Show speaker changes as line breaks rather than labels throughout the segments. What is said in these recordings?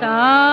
ता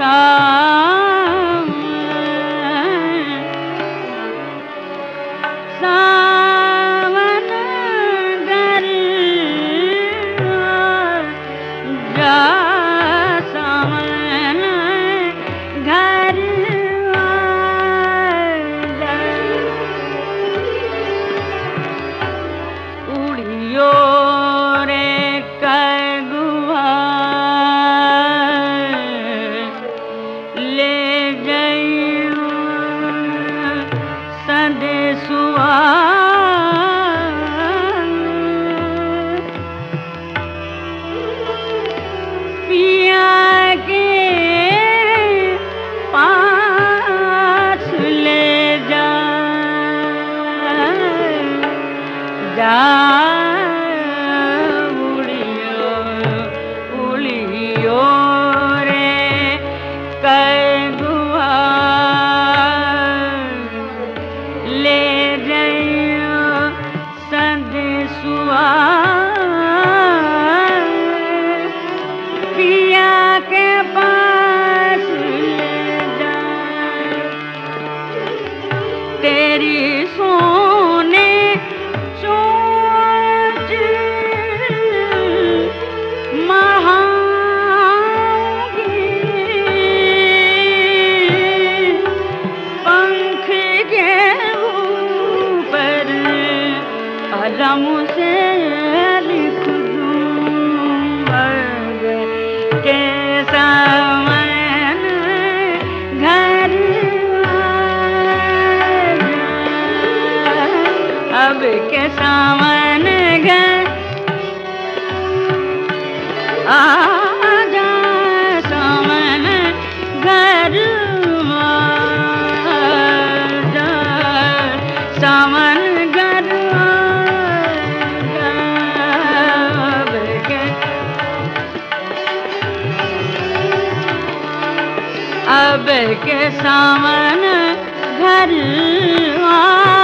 से अब के सामन घर आ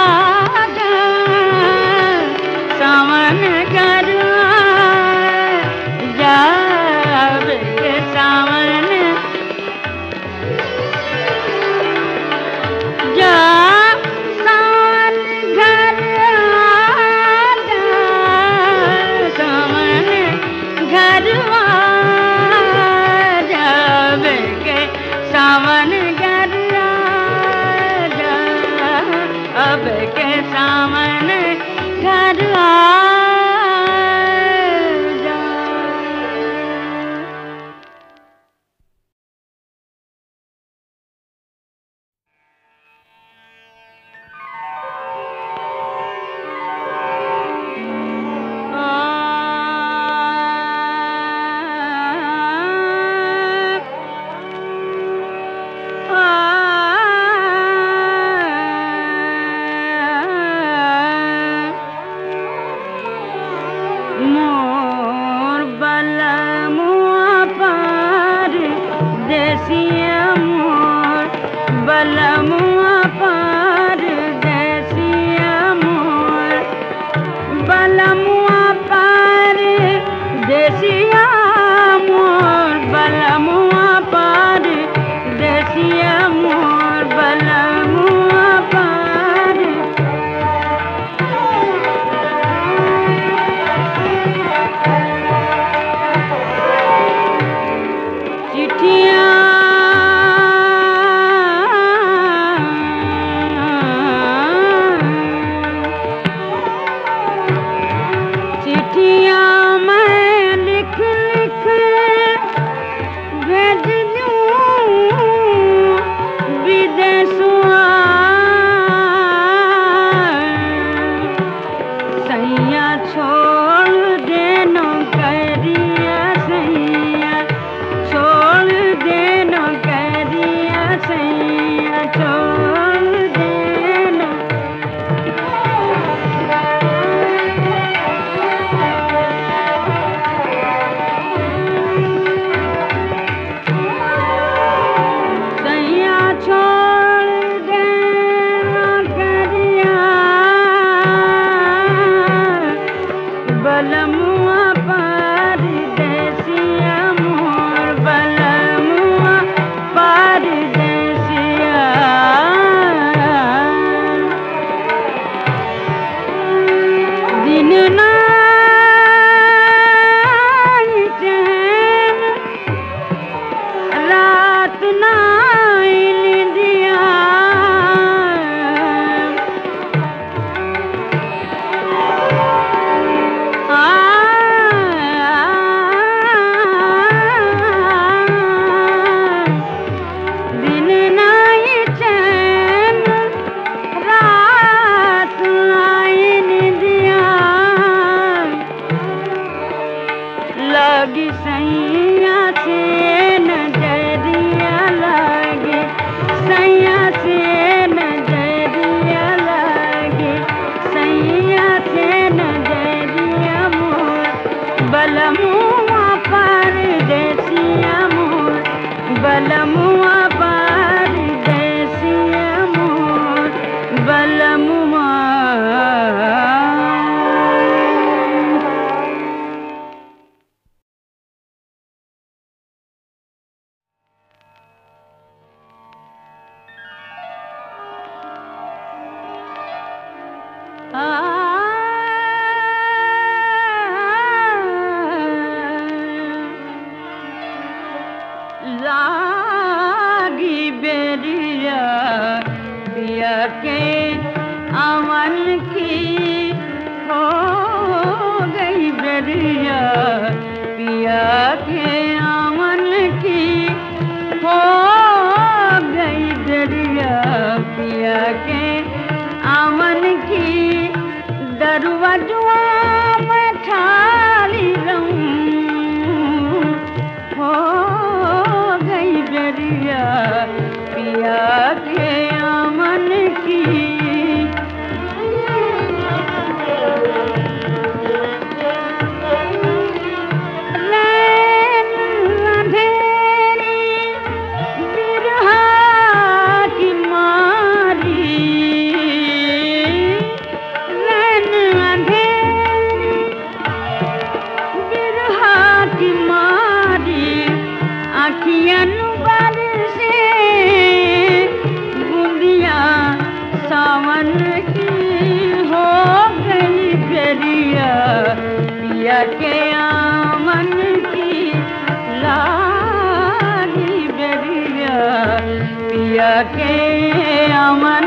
আমার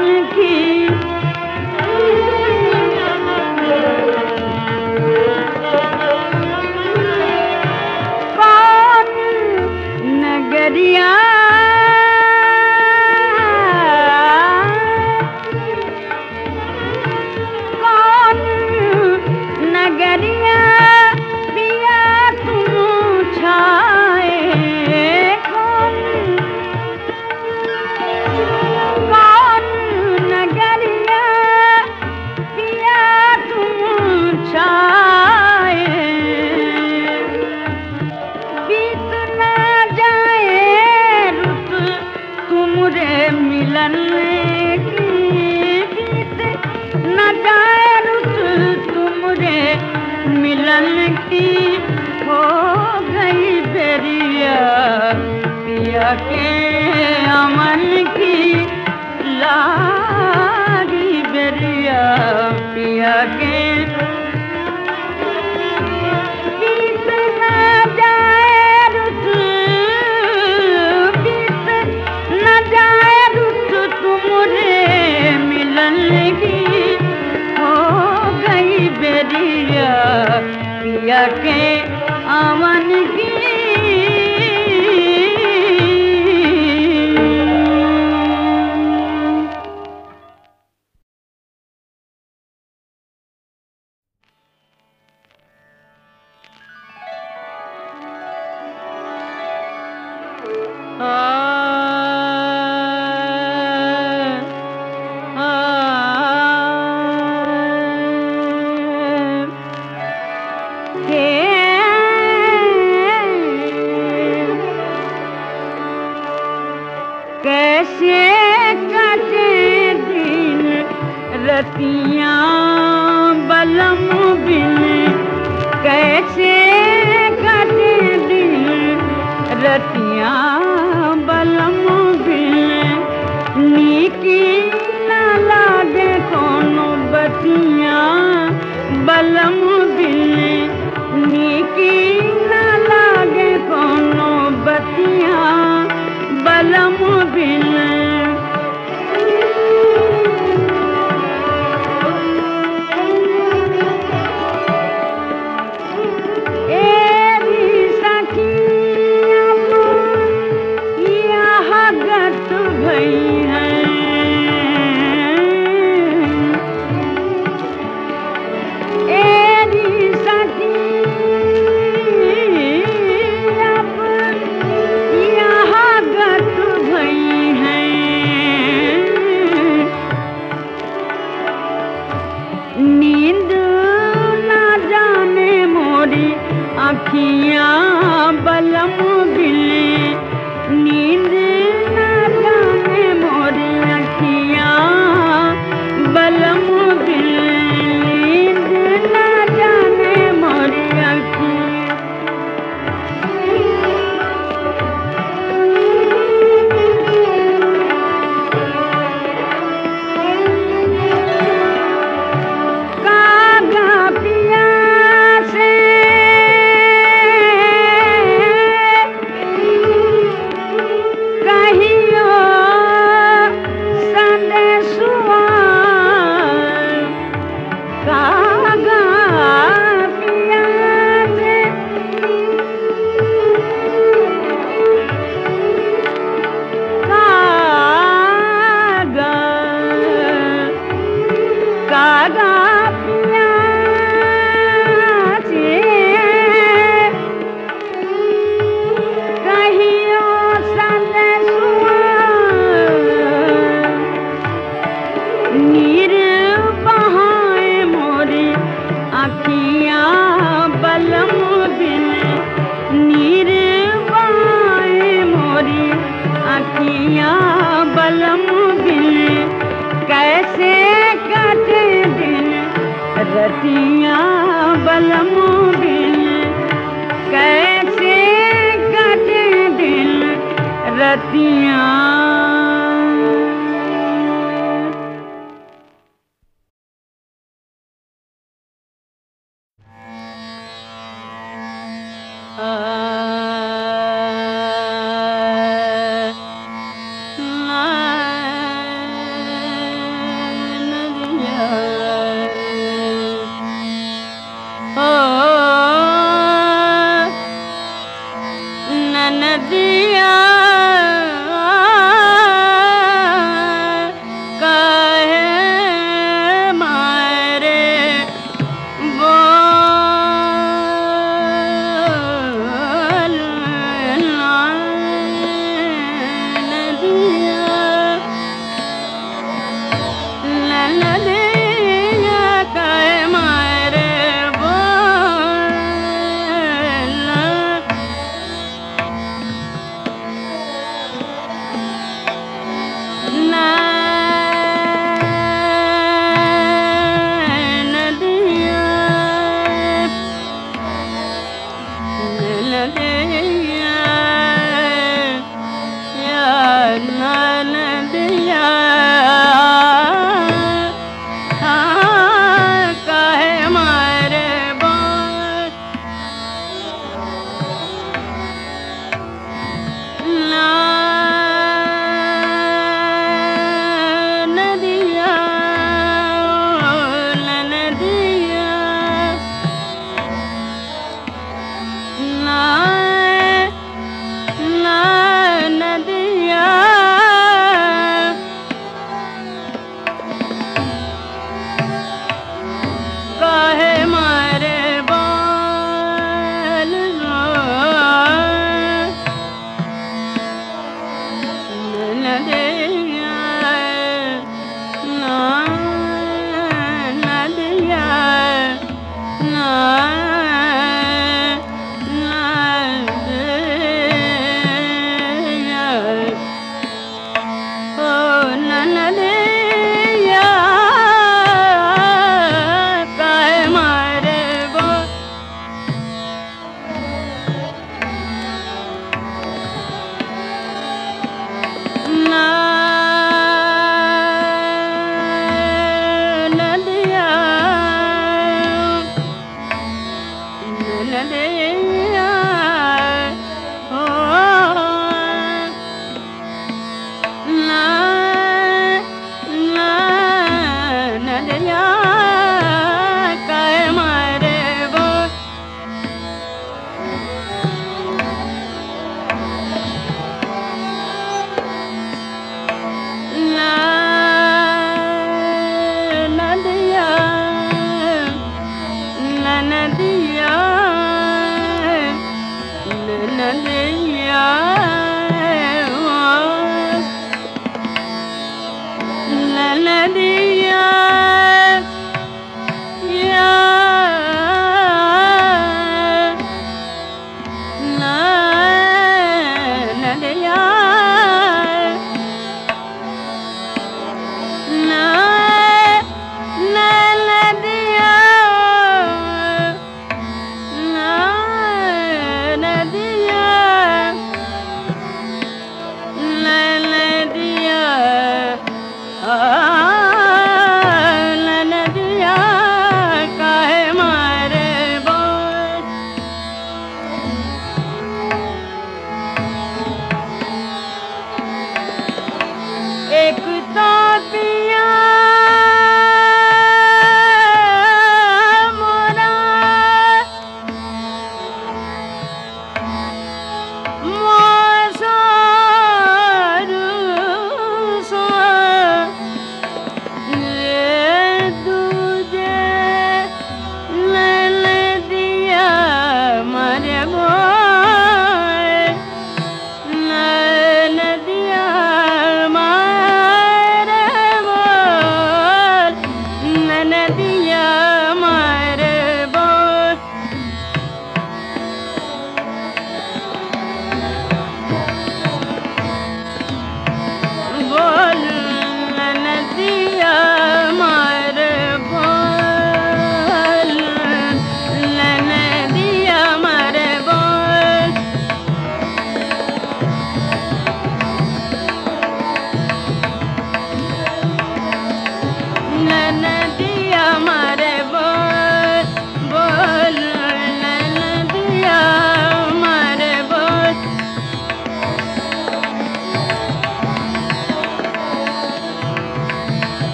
दुनिया बलम बिन कैसे काटे दिन रतिया बलम बिन कैसे काटे दिन रतिया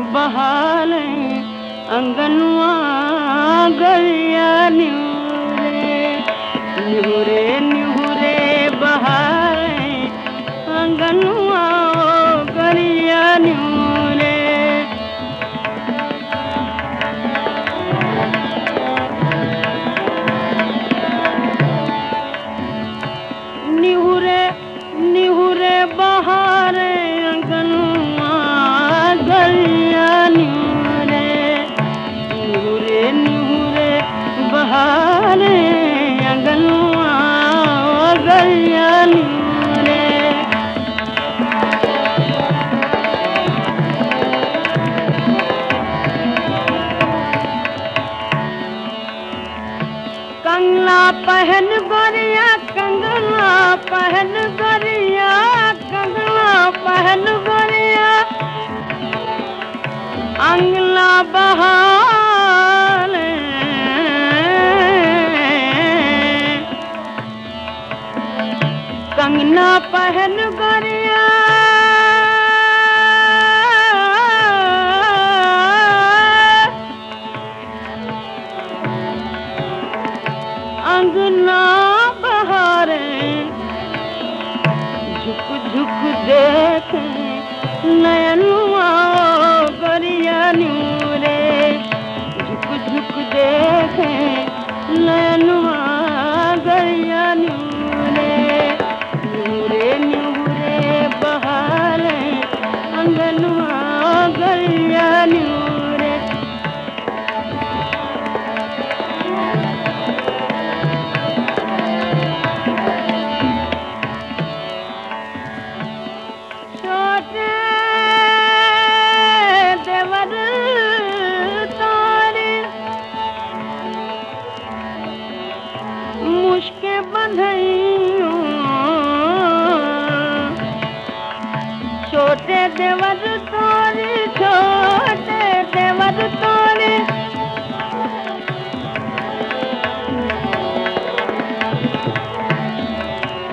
बहाल अंगनवा गलिया न्यूरे न्यूरे न्यूरे पहन करे छोटे देवर तोरे छोटे देवर तोरे।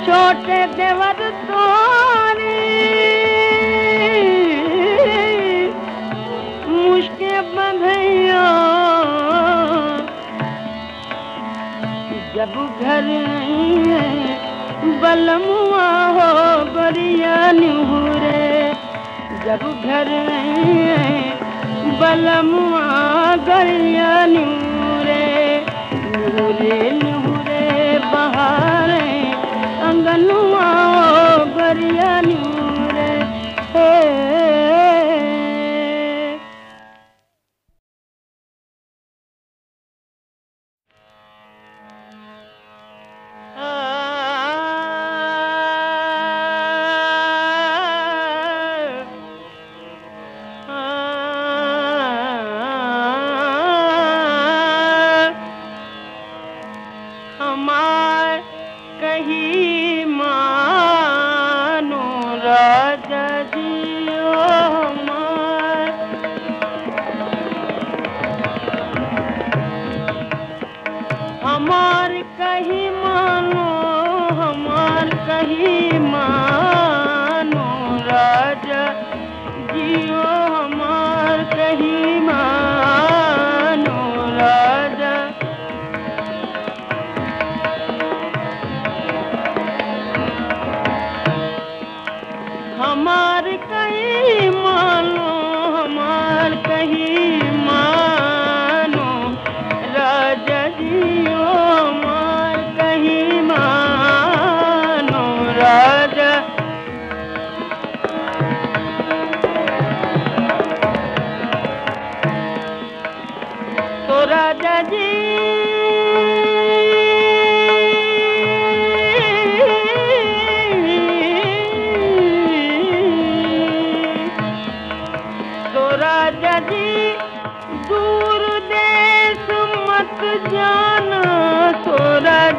छोटे देवत तरी। मुश्किल जब घर नल मुआ बड़िया जब घर बलम गलिया नूरे नूरे नूरे बहारे अंगनुआ बरिया नूरे। कहीं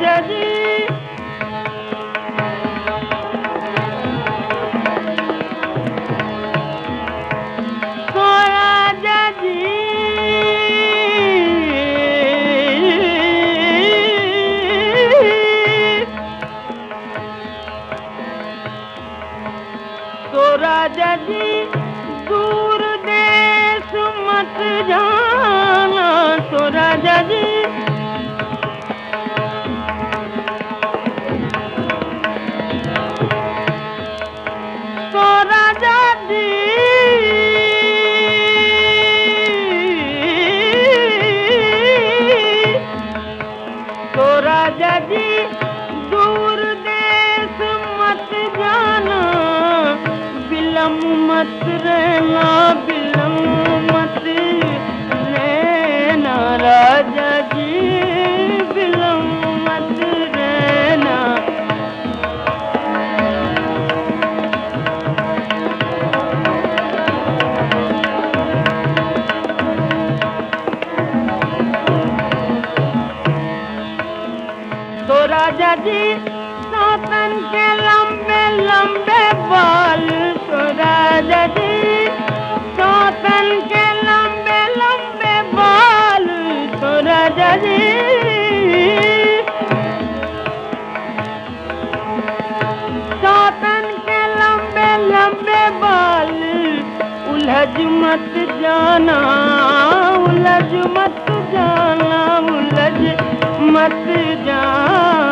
जरी उलझ मत जाना उलझ मत जाना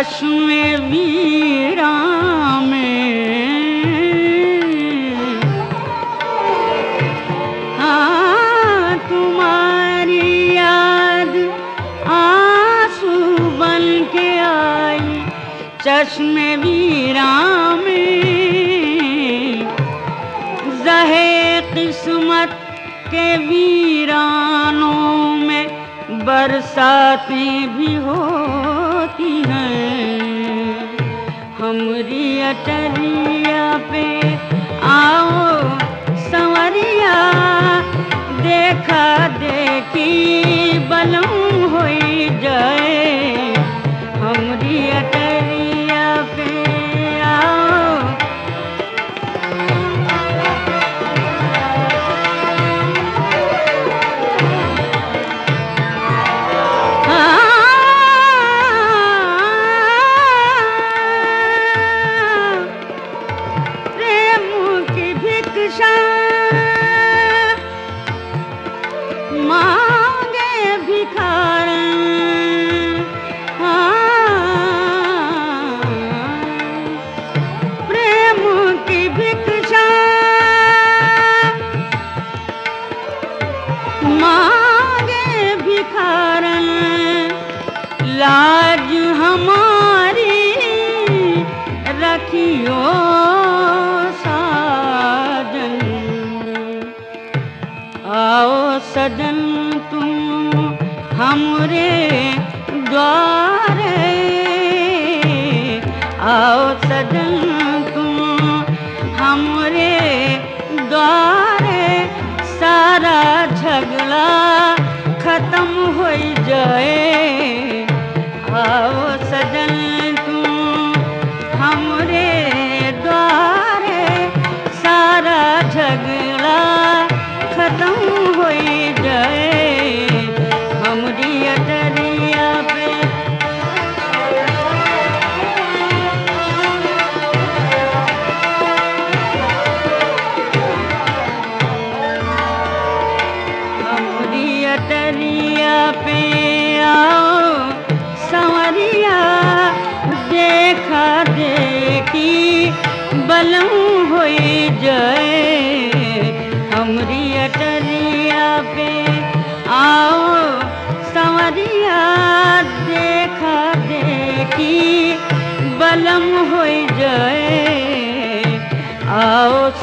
चश्मे में। हाँ तुम्हारी याद आँसू बन के आई चश्मे वीरा में। जहे किस्मत के वीरानों में बरसातें भी होती हमरी अटरिया पे आओ संवरिया। देखा देखी बलम हो जाए।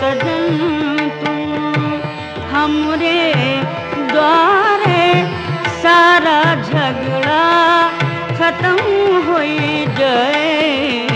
सजन तुम हमरे द्वारे सारा झगड़ा खत्म हो जाए।